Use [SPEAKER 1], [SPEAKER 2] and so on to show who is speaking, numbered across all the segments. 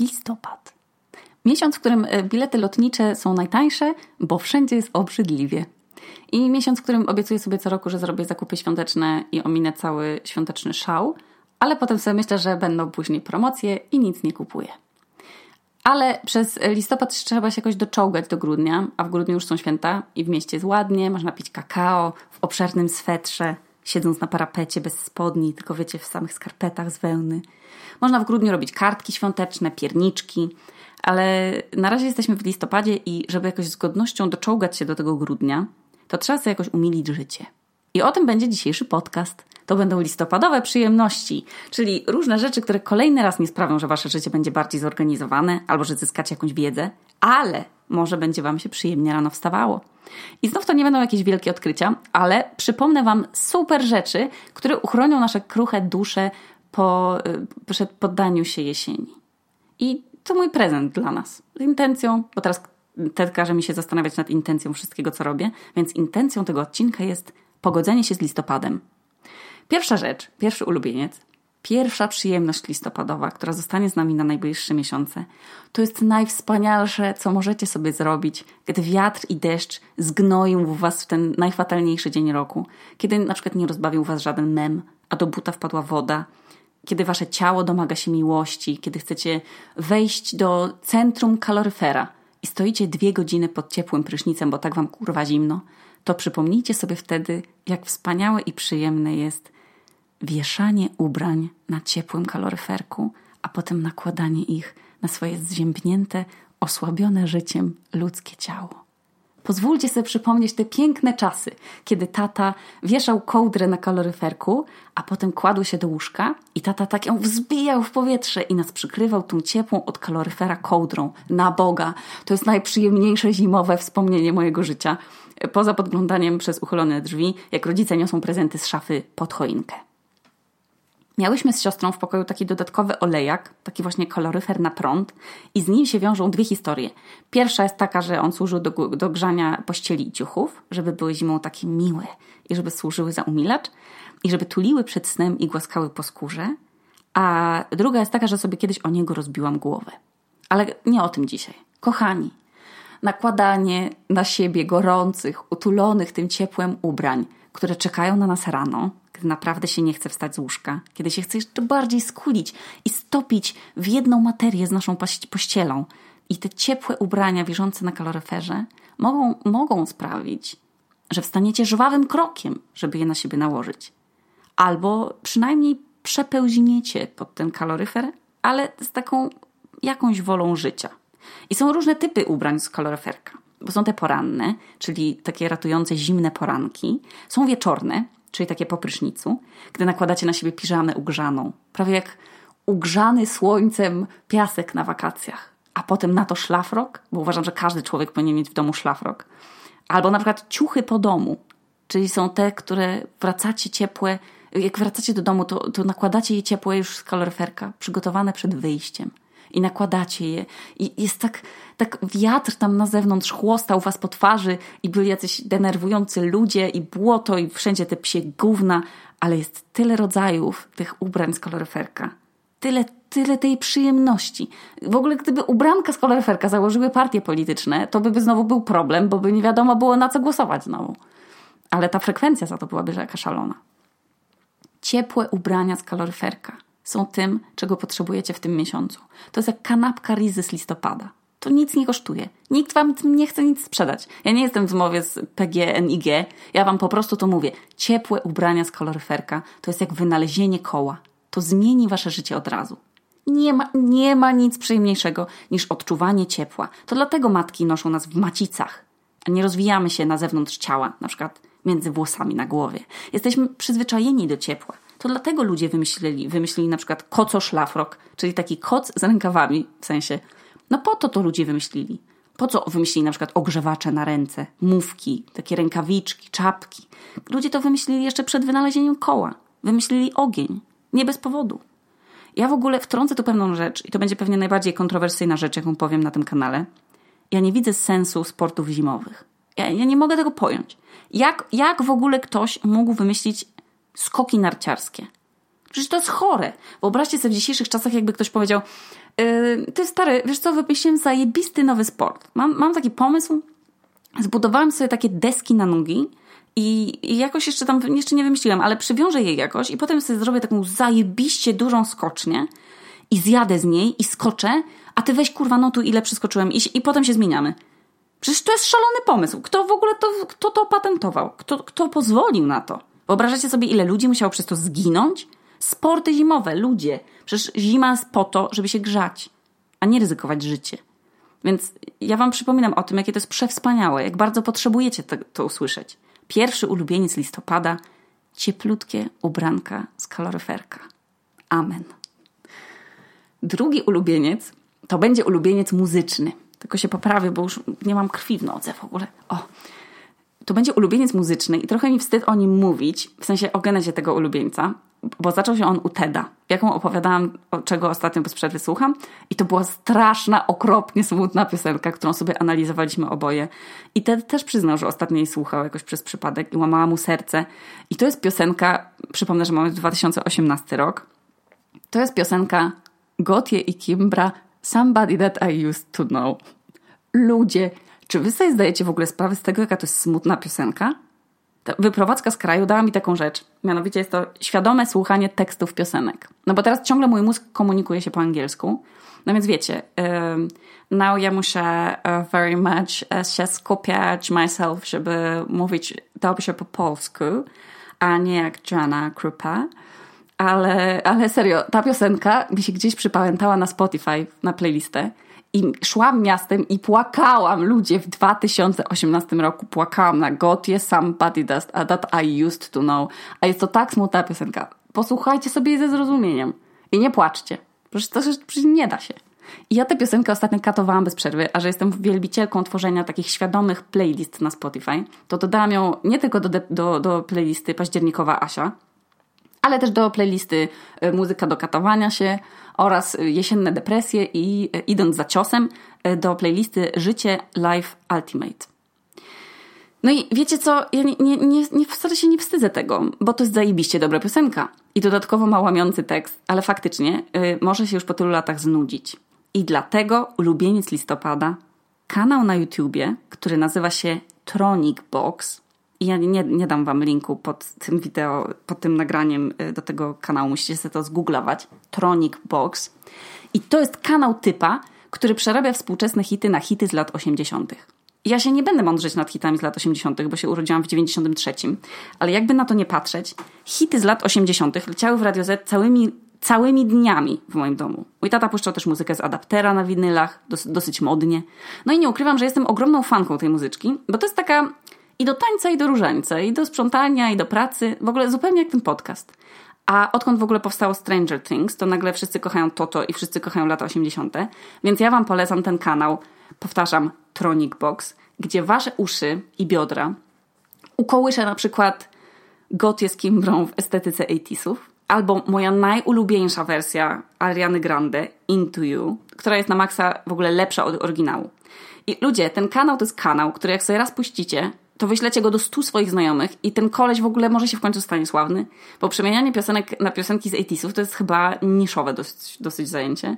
[SPEAKER 1] Listopad. Miesiąc, w którym e, bilety lotnicze są najtańsze, bo wszędzie jest obrzydliwie. I miesiąc, w którym obiecuję sobie co roku, że zrobię zakupy świąteczne i ominę cały świąteczny szał, ale potem sobie myślę, że będą później promocje i nic nie kupuję. Ale przez listopad trzeba się jakoś doczołgać do grudnia, a w grudniu już są święta i w mieście jest ładnie, można pić kakao w obszernym swetrze, siedząc na parapecie bez spodni, tylko wiecie, w samych skarpetach z wełny. Można w grudniu robić kartki świąteczne, pierniczki, ale na razie jesteśmy w listopadzie i żeby jakoś z godnością doczołgać się do tego grudnia, to trzeba sobie jakoś umilić życie. I o tym będzie dzisiejszy podcast. To będą listopadowe przyjemności, czyli różne rzeczy, które kolejny raz nie sprawią, że wasze życie będzie bardziej zorganizowane albo że zyskacie jakąś wiedzę, ale może będzie wam się przyjemnie rano wstawało. I znów to nie będą jakieś wielkie odkrycia, ale przypomnę wam super rzeczy, które uchronią nasze kruche dusze po, y, przed poddaniu się jesieni. I to mój prezent dla nas. Z intencją, bo teraz Ted każe mi się zastanawiać nad intencją wszystkiego, co robię, więc intencją tego odcinka jest pogodzenie się z listopadem. Pierwsza rzecz, pierwszy ulubieniec, pierwsza przyjemność listopadowa, która zostanie z nami na najbliższe miesiące, to jest najwspanialsze, co możecie sobie zrobić, gdy wiatr i deszcz zgnoją was w ten najfatalniejszy dzień roku, kiedy na przykład nie rozbawił was żaden mem, a do buta wpadła woda, kiedy wasze ciało domaga się miłości, kiedy chcecie wejść do centrum kaloryfera i stoicie dwie godziny pod ciepłym prysznicem, bo tak wam kurwa zimno, to przypomnijcie sobie wtedy, jak wspaniałe i przyjemne jest wieszanie ubrań na ciepłym kaloryferku, a potem nakładanie ich na swoje zziębnięte, osłabione życiem ludzkie ciało. Pozwólcie sobie przypomnieć te piękne czasy, kiedy tata wieszał kołdrę na kaloryferku, a potem kładł się do łóżka i tata tak ją wzbijał w powietrze i nas przykrywał tą ciepłą od kaloryfera kołdrą. Na Boga! To jest najprzyjemniejsze zimowe wspomnienie mojego życia. Poza podglądaniem przez uchylone drzwi, jak rodzice niosą prezenty z szafy pod choinkę. Miałyśmy z siostrą w pokoju taki dodatkowy olejak, taki właśnie kaloryfer na prąd i z nim się wiążą dwie historie. Pierwsza jest taka, że on służył do, do grzania pościeli i ciuchów, żeby były zimą takie miłe i żeby służyły za umilacz i żeby tuliły przed snem i głaskały po skórze. A druga jest taka, że sobie kiedyś o niego rozbiłam głowę. Ale nie o tym dzisiaj. Kochani, nakładanie na siebie gorących, utulonych tym ciepłem ubrań, które czekają na nas rano, kiedy naprawdę się nie chce wstać z łóżka, kiedy się chce jeszcze bardziej skulić i stopić w jedną materię z naszą pościelą. I te ciepłe ubrania wierzące na kaloryferze mogą, mogą sprawić, że wstaniecie żwawym krokiem, żeby je na siebie nałożyć. Albo przynajmniej przepełzniecie pod ten kaloryfer, ale z taką jakąś wolą życia. I są różne typy ubrań z kaloryferka. Bo są te poranne, czyli takie ratujące zimne poranki. Są wieczorne, czyli takie po prysznicu, gdy nakładacie na siebie piżamę ugrzaną, prawie jak ugrzany słońcem piasek na wakacjach, a potem na to szlafrok, bo uważam, że każdy człowiek powinien mieć w domu szlafrok, albo na przykład ciuchy po domu, czyli są te, które wracacie ciepłe, jak wracacie do domu, to, to nakładacie je ciepłe już z kaloryferka, przygotowane przed wyjściem i nakładacie je. I jest tak, tak wiatr tam na zewnątrz chłostał was po twarzy i byli jacyś denerwujący ludzie i błoto i wszędzie te psie gówna, ale jest tyle rodzajów tych ubrań z kaloryferka. Tyle, tyle tej przyjemności. W ogóle gdyby ubranka z kaloryferka założyły partie polityczne, to by, by znowu był problem, bo by nie wiadomo było na co głosować znowu. Ale ta frekwencja za to byłaby jaka szalona. Ciepłe ubrania z kaloryferka są tym, czego potrzebujecie w tym miesiącu. To jest jak kanapka rizy z listopada. To nic nie kosztuje. Nikt wam nie chce nic sprzedać. Ja nie jestem w zmowie z PGNiG. Ja wam po prostu to mówię. Ciepłe ubrania z kaloryferka to jest jak wynalezienie koła. To zmieni wasze życie od razu. Nie ma, nie ma nic przyjemniejszego niż odczuwanie ciepła. To dlatego matki noszą nas w macicach, a nie rozwijamy się na zewnątrz ciała, na przykład między włosami na głowie. Jesteśmy przyzwyczajeni do ciepła. To dlatego ludzie wymyślili, wymyślili na przykład koco szlafrok, czyli taki koc z rękawami, w sensie, no po to to ludzie wymyślili. Po co wymyślili na przykład ogrzewacze na ręce, mówki, takie rękawiczki, czapki? Ludzie to wymyślili jeszcze przed wynalezieniem koła. Wymyślili ogień. Nie bez powodu. Ja w ogóle wtrącę tu pewną rzecz i to będzie pewnie najbardziej kontrowersyjna rzecz, jaką powiem na tym kanale. Ja nie widzę sensu sportów zimowych. Ja, ja nie mogę tego pojąć. Jak, jak w ogóle ktoś mógł wymyślić skoki narciarskie. Przecież to jest chore. Wyobraźcie sobie w dzisiejszych czasach, jakby ktoś powiedział, Yy, ty stary, wiesz co, wypuściłem zajebisty nowy sport. Mam, mam taki pomysł, zbudowałem sobie takie deski na nogi i, i jakoś jeszcze tam, jeszcze nie wymyśliłam, ale przywiążę je jakoś i potem sobie zrobię taką zajebiście dużą skocznię i zjadę z niej i skoczę, a ty weź kurwa no tu ile przeskoczyłem i, i potem się zmieniamy. Przecież to jest szalony pomysł. Kto w ogóle to, kto to patentował? Kto, kto pozwolił na to? Wyobrażacie sobie, ile ludzi musiało przez to zginąć? Sporty zimowe, ludzie. Przecież zima jest po to, żeby się grzać, a nie ryzykować życie. Więc ja wam przypominam o tym, jakie to jest przewspaniałe, jak bardzo potrzebujecie to, to usłyszeć. Pierwszy ulubieniec listopada, cieplutkie ubranka z kaloryferka. Amen. Drugi ulubieniec to będzie ulubieniec muzyczny. Tylko się poprawię, bo już nie mam krwi w nodze w ogóle. O, to będzie ulubieniec muzyczny i trochę mi wstyd o nim mówić, w sensie o genezie tego ulubieńca, bo zaczął się on u Teda, jaką opowiadałam, czego ostatnio bez przerwy słucham. I to była straszna, okropnie smutna piosenka, którą sobie analizowaliśmy oboje. I Ted też przyznał, że ostatnio jej słuchał jakoś przez przypadek i łamała mu serce. I to jest piosenka, przypomnę, że mamy 2018 rok. To jest piosenka Gotie i Kimbra Somebody That I Used To Know. Ludzie, czy wy sobie zdajecie w ogóle sprawę z tego, jaka to jest smutna piosenka? Wyprowadzka z kraju dała mi taką rzecz. Mianowicie jest to świadome słuchanie tekstów piosenek. No bo teraz ciągle mój mózg komunikuje się po angielsku. No więc wiecie, um, now ja muszę uh, very much uh, się skupiać myself, żeby mówić dobrze po polsku, a nie jak Jana Krupa. Ale, ale serio, ta piosenka mi się gdzieś przypamiętała na Spotify, na playlistę. I szłam miastem i płakałam, ludzie, w 2018 roku płakałam na Gotie Somebody a that I used to know. A jest to tak smutna piosenka. Posłuchajcie sobie jej ze zrozumieniem. I nie płaczcie. Przecież to przecież nie da się. I ja tę piosenkę ostatnio katowałam bez przerwy, a że jestem wielbicielką tworzenia takich świadomych playlist na Spotify, to dodałam ją nie tylko do, do, do playlisty październikowa Asia, ale też do playlisty e, muzyka do katowania się oraz e, jesienne depresje i e, idąc za ciosem do playlisty Życie Live Ultimate. No i wiecie co, ja nie, nie, nie, wcale się nie wstydzę tego, bo to jest zajebiście dobra piosenka. I dodatkowo ma łamiący tekst, ale faktycznie y, może się już po tylu latach znudzić. I dlatego ulubieniec listopada, kanał na YouTubie, który nazywa się Tronic Box, i ja nie, nie dam wam linku pod tym wideo, pod tym nagraniem y, do tego kanału. Musicie sobie to zgooglować. Tronic Box. I to jest kanał typa, który przerabia współczesne hity na hity z lat 80. Ja się nie będę mądrzeć nad hitami z lat 80., bo się urodziłam w 93, ale jakby na to nie patrzeć, hity z lat 80. leciały w Radio Z całymi, całymi dniami w moim domu. Mój tata puszczał też muzykę z adaptera na winylach, dos, dosyć modnie. No i nie ukrywam, że jestem ogromną fanką tej muzyczki, bo to jest taka i do tańca, i do różańca, i do sprzątania, i do pracy. W ogóle zupełnie jak ten podcast. A odkąd w ogóle powstało Stranger Things, to nagle wszyscy kochają Toto i wszyscy kochają lata 80. Więc ja Wam polecam ten kanał, powtarzam, Tronic Box, gdzie Wasze uszy i biodra ukołyszę na przykład Gotie z Kimbrą w estetyce 80sów, albo moja najulubieńsza wersja Ariany Grande, Into You, która jest na maksa w ogóle lepsza od oryginału. I ludzie, ten kanał to jest kanał, który jak sobie raz puścicie, to wyślecie go do stu swoich znajomych i ten koleś w ogóle może się w końcu stanie sławny, bo przemienianie piosenek na piosenki z 80 to jest chyba niszowe dosyć, dosyć zajęcie.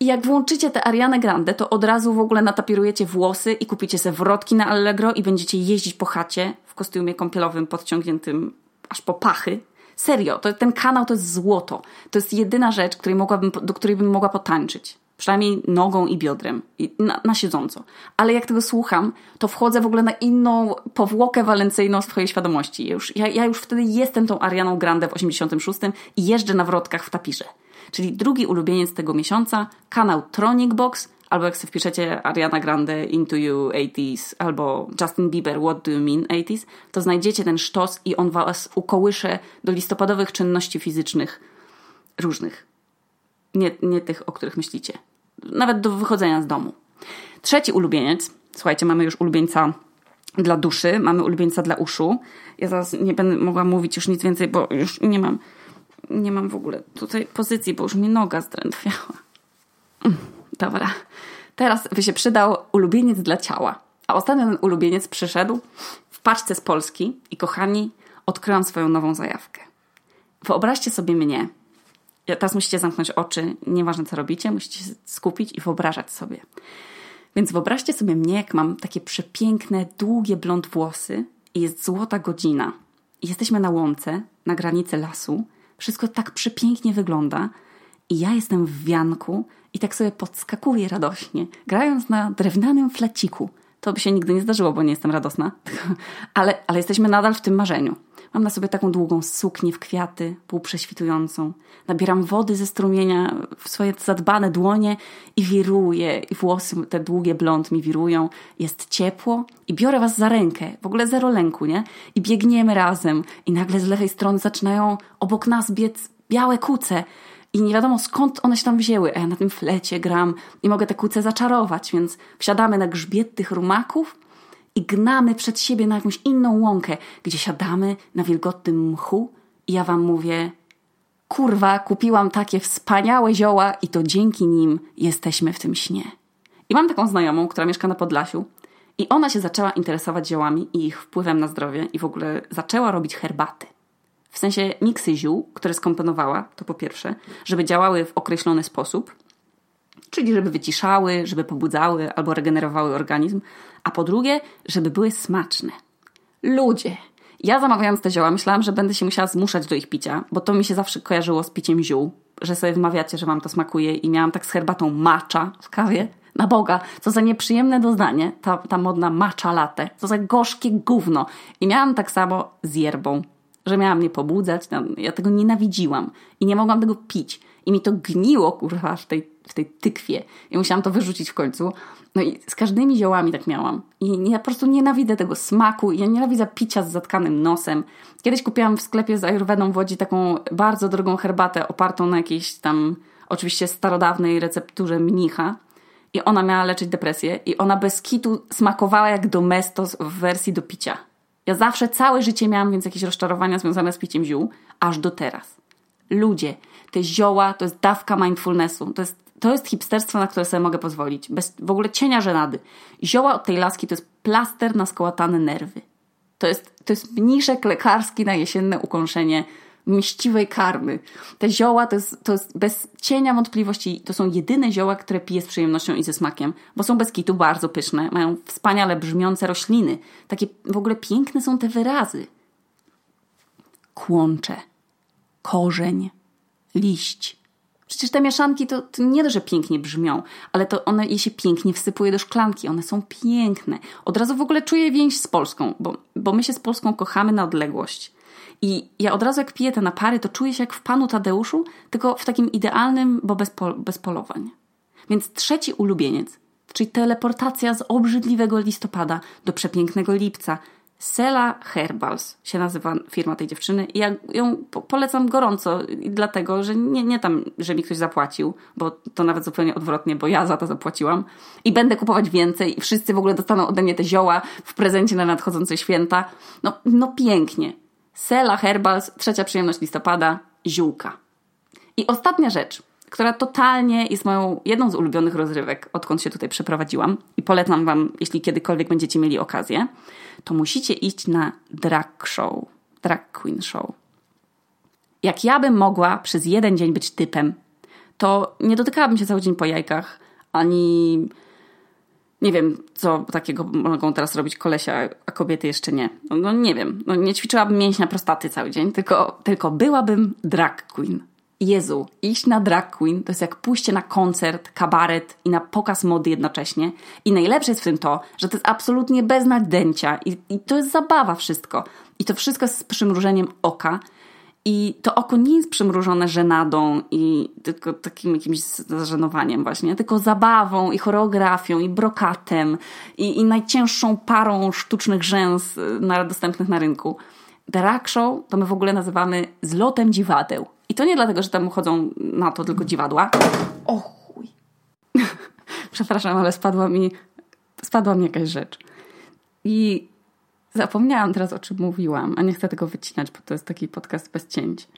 [SPEAKER 1] I jak włączycie tę Arianę Grande, to od razu w ogóle natapirujecie włosy i kupicie sobie wrotki na Allegro i będziecie jeździć po chacie w kostiumie kąpielowym podciągniętym aż po pachy. Serio, to, ten kanał to jest złoto. To jest jedyna rzecz, której mogłabym, do której bym mogła potańczyć. Przynajmniej nogą i biodrem, i na, na siedząco. Ale jak tego słucham, to wchodzę w ogóle na inną powłokę walencyjną swojej świadomości. Ja już, ja, ja już wtedy jestem tą Arianą Grande w 86 i jeżdżę na wrotkach w tapirze. Czyli drugi ulubieniec tego miesiąca, kanał Tronic Box, albo jak sobie wpiszecie Ariana Grande Into You 80s, albo Justin Bieber What Do You Mean 80s, to znajdziecie ten sztos i on was ukołysze do listopadowych czynności fizycznych różnych. Nie, nie tych, o których myślicie. Nawet do wychodzenia z domu. Trzeci ulubieniec. Słuchajcie, mamy już ulubieńca dla duszy, mamy ulubieńca dla uszu. Ja zaraz nie będę mogła mówić już nic więcej, bo już nie mam, nie mam w ogóle tutaj pozycji, bo już mi noga zdrętwiała. Dobra. Teraz by się przydał ulubieniec dla ciała. A ostatnio ten ulubieniec przyszedł w paczce z Polski i kochani, odkryłam swoją nową zajawkę. Wyobraźcie sobie mnie teraz musicie zamknąć oczy, nieważne co robicie, musicie się skupić i wyobrażać sobie. Więc wyobraźcie sobie mnie, jak mam takie przepiękne, długie blond włosy i jest złota godzina. I jesteśmy na łące, na granicy lasu. Wszystko tak przepięknie wygląda. I ja jestem w wianku i tak sobie podskakuję radośnie, grając na drewnianym fleciku. To by się nigdy nie zdarzyło, bo nie jestem radosna. ale, ale jesteśmy nadal w tym marzeniu. Mam na sobie taką długą suknię w kwiaty, półprześwitującą. Nabieram wody ze strumienia w swoje zadbane dłonie i wiruję. I włosy, te długie blond mi wirują. Jest ciepło i biorę was za rękę. W ogóle zero lęku, nie? I biegniemy razem. I nagle z lewej strony zaczynają obok nas biec białe kuce. I nie wiadomo skąd one się tam wzięły. A ja na tym flecie gram i mogę te kuce zaczarować, więc wsiadamy na grzbiet tych rumaków i gnamy przed siebie na jakąś inną łąkę, gdzie siadamy na wilgotnym mchu i ja wam mówię, kurwa, kupiłam takie wspaniałe zioła i to dzięki nim jesteśmy w tym śnie. I mam taką znajomą, która mieszka na Podlasiu i ona się zaczęła interesować ziołami i ich wpływem na zdrowie i w ogóle zaczęła robić herbaty. W sensie miksy ziół, które skomponowała, to po pierwsze, żeby działały w określony sposób, czyli żeby wyciszały, żeby pobudzały albo regenerowały organizm, a po drugie, żeby były smaczne. Ludzie, ja zamawiając te zioła myślałam, że będę się musiała zmuszać do ich picia, bo to mi się zawsze kojarzyło z piciem ziół, że sobie wmawiacie, że wam to smakuje i miałam tak z herbatą macza w kawie. Na Boga, co za nieprzyjemne doznanie, ta, ta modna macza latte, co za gorzkie gówno. I miałam tak samo z yerbą, że miałam mnie pobudzać, ja tego nienawidziłam i nie mogłam tego pić. I mi to gniło, kurwa, w tej, w tej tykwie. I musiałam to wyrzucić w końcu. No i z każdymi ziołami tak miałam. I ja po prostu nienawidzę tego smaku. Ja nienawidzę picia z zatkanym nosem. Kiedyś kupiłam w sklepie z Ayurvedą w Łodzi taką bardzo drogą herbatę opartą na jakiejś tam oczywiście starodawnej recepturze mnicha. I ona miała leczyć depresję. I ona bez kitu smakowała jak domestos w wersji do picia. Ja zawsze całe życie miałam więc jakieś rozczarowania związane z piciem ziół, aż do teraz. Ludzie, te zioła to jest dawka mindfulnessu. To jest, to jest hipsterstwo, na które sobie mogę pozwolić. Bez w ogóle cienia żenady. Zioła od tej laski to jest plaster na skołatane nerwy. To jest, to jest mniszek lekarski na jesienne ukąszenie mściwej karmy. Te zioła to jest, to jest bez cienia wątpliwości, to są jedyne zioła, które piję z przyjemnością i ze smakiem, bo są bez kitu bardzo pyszne, mają wspaniale brzmiące rośliny. Takie w ogóle piękne są te wyrazy. Kłącze, korzeń, liść. Przecież te mieszanki to, to nie to, że pięknie brzmią, ale to one je się pięknie wsypuje do szklanki. One są piękne. Od razu w ogóle czuję więź z Polską, bo, bo my się z Polską kochamy na odległość. I ja od razu jak piję te napary, to czuję się jak w Panu Tadeuszu, tylko w takim idealnym, bo bez, pol bez polowań. Więc trzeci ulubieniec, czyli teleportacja z obrzydliwego listopada do przepięknego lipca. Sela Herbals się nazywa firma tej dziewczyny i ja ją polecam gorąco, dlatego, że nie, nie tam, że mi ktoś zapłacił, bo to nawet zupełnie odwrotnie, bo ja za to zapłaciłam i będę kupować więcej i wszyscy w ogóle dostaną ode mnie te zioła w prezencie na nadchodzące święta. No, no pięknie. Sela Herbals, trzecia przyjemność listopada, ziółka. I ostatnia rzecz, która totalnie jest moją jedną z ulubionych rozrywek, odkąd się tutaj przeprowadziłam i polecam Wam, jeśli kiedykolwiek będziecie mieli okazję, to musicie iść na drag show, drag queen show. Jak ja bym mogła przez jeden dzień być typem, to nie dotykałabym się cały dzień po jajkach, ani nie wiem, co takiego mogą teraz robić kolesia, a kobiety jeszcze nie. No, no nie wiem, no, nie ćwiczyłabym mięśnia prostaty cały dzień, tylko, tylko byłabym drag queen. Jezu, iść na drag queen to jest jak pójście na koncert, kabaret i na pokaz mody jednocześnie. I najlepsze jest w tym to, że to jest absolutnie bez nadęcia i, i to jest zabawa wszystko. I to wszystko z przymrużeniem oka. I to oko nie jest przymrużone żenadą i tylko takim jakimś zażenowaniem właśnie, tylko zabawą i choreografią i brokatem i, i najcięższą parą sztucznych rzęs y, na, dostępnych na rynku. Drag show to my w ogóle nazywamy zlotem dziwadeł. I to nie dlatego, że tam chodzą na to tylko dziwadła. O chuj. Przepraszam, ale spadła mi, spadła mi jakaś rzecz. I zapomniałam teraz, o czym mówiłam, a nie chcę tego wycinać, bo to jest taki podcast bez cięć.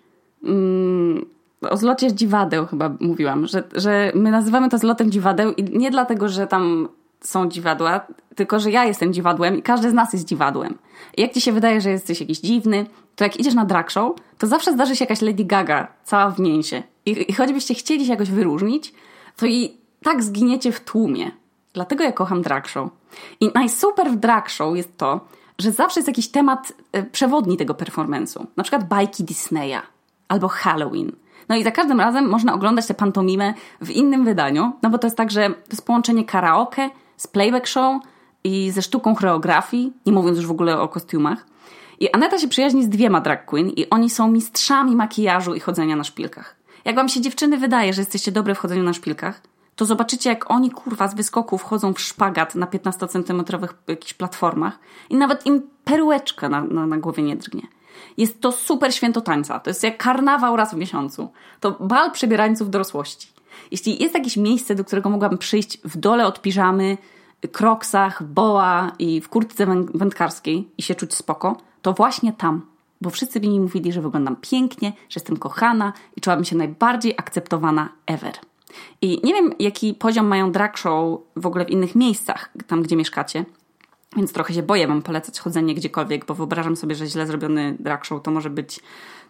[SPEAKER 1] Mm, o zlocie dziwadeł chyba mówiłam, że, że my nazywamy to zlotem dziwadeł i nie dlatego, że tam są dziwadła, tylko że ja jestem dziwadłem i każdy z nas jest dziwadłem. I jak ci się wydaje, że jesteś jakiś dziwny, to jak idziesz na drag show, to zawsze zdarzy się jakaś Lady Gaga, cała w mięsie. I, i choćbyście chcieli się jakoś wyróżnić, to i tak zginiecie w tłumie. Dlatego ja kocham drag show. I najsuper w drag show jest to, że zawsze jest jakiś temat e, przewodni tego performance'u. Na przykład bajki Disneya albo Halloween. No i za każdym razem można oglądać tę pantomimę w innym wydaniu, no bo to jest tak, że to jest połączenie karaoke z playback show i ze sztuką choreografii, nie mówiąc już w ogóle o kostiumach. I Aneta się przyjaźni z dwiema drag queen i oni są mistrzami makijażu i chodzenia na szpilkach. Jak wam się dziewczyny wydaje, że jesteście dobre w chodzeniu na szpilkach, to zobaczycie, jak oni kurwa z wyskoków chodzą w szpagat na 15-centymetrowych jakichś platformach i nawet im perueczka na, na, na głowie nie drgnie. Jest to super święto tańca. To jest jak karnawał raz w miesiącu. To bal przebierańców dorosłości. Jeśli jest jakieś miejsce, do którego mogłabym przyjść w dole od piżamy, kroksach, boa i w kurtce wędkarskiej i się czuć spoko, to właśnie tam. Bo wszyscy mi mówili, że wyglądam pięknie, że jestem kochana i czułabym się najbardziej akceptowana ever. I nie wiem, jaki poziom mają drag show w ogóle w innych miejscach, tam gdzie mieszkacie. Więc trochę się boję wam polecać chodzenie gdziekolwiek, bo wyobrażam sobie, że źle zrobiony drag show to może być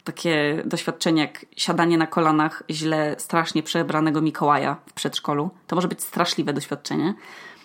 [SPEAKER 1] takie doświadczenie jak siadanie na kolanach źle, strasznie przebranego Mikołaja w przedszkolu. To może być straszliwe doświadczenie.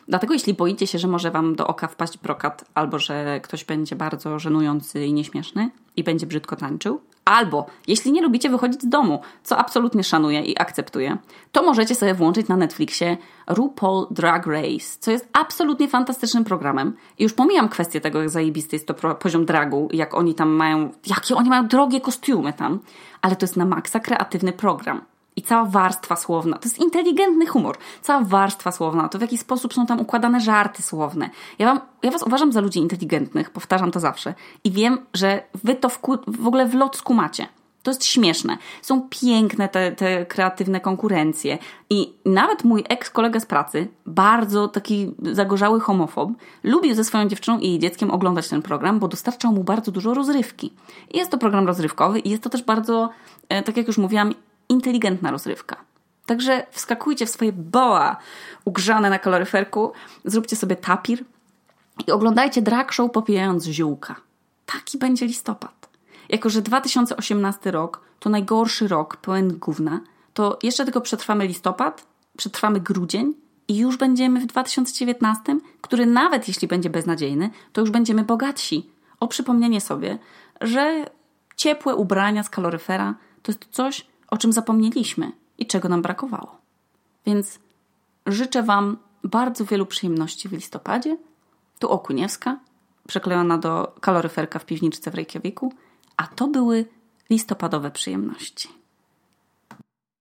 [SPEAKER 1] Dlatego jeśli boicie się, że może wam do oka wpaść brokat, albo że ktoś będzie bardzo żenujący i nieśmieszny i będzie brzydko tańczył, albo jeśli nie lubicie wychodzić z domu, co absolutnie szanuję i akceptuję, to możecie sobie włączyć na Netflixie RuPaul Drag Race, co jest absolutnie fantastycznym programem. I już pomijam kwestię tego, jak zajebisty jest to poziom dragu, jak oni tam mają, jakie oni mają drogie kostiumy tam, ale to jest na maksa kreatywny program i cała warstwa słowna. To jest inteligentny humor. Cała warstwa słowna, to w jaki sposób są tam układane żarty słowne. Ja, wam, ja was uważam za ludzi inteligentnych, powtarzam to zawsze. I wiem, że wy to w, w ogóle w lot skumacie. To jest śmieszne. Są piękne te, te kreatywne konkurencje. I nawet mój eks-kolega z pracy, bardzo taki zagorzały homofob, lubił ze swoją dziewczyną i jej dzieckiem oglądać ten program, bo dostarczał mu bardzo dużo rozrywki. I jest to program rozrywkowy i jest to też bardzo, e, tak jak już mówiłam, inteligentna rozrywka. Także wskakujcie w swoje boa ugrzane na kaloryferku, zróbcie sobie tapir i oglądajcie drag show popijając ziółka. Taki będzie listopad. Jako, że 2018 rok to najgorszy rok pełen gówna, to jeszcze tylko przetrwamy listopad, przetrwamy grudzień i już będziemy w 2019, który nawet jeśli będzie beznadziejny, to już będziemy bogatsi. O przypomnienie sobie, że ciepłe ubrania z kaloryfera to jest coś, o czym zapomnieliśmy i czego nam brakowało. Więc życzę Wam bardzo wielu przyjemności w listopadzie. Tu Okuniewska, przeklejona do kaloryferka w piwniczce w Reykjaviku, a to były listopadowe przyjemności.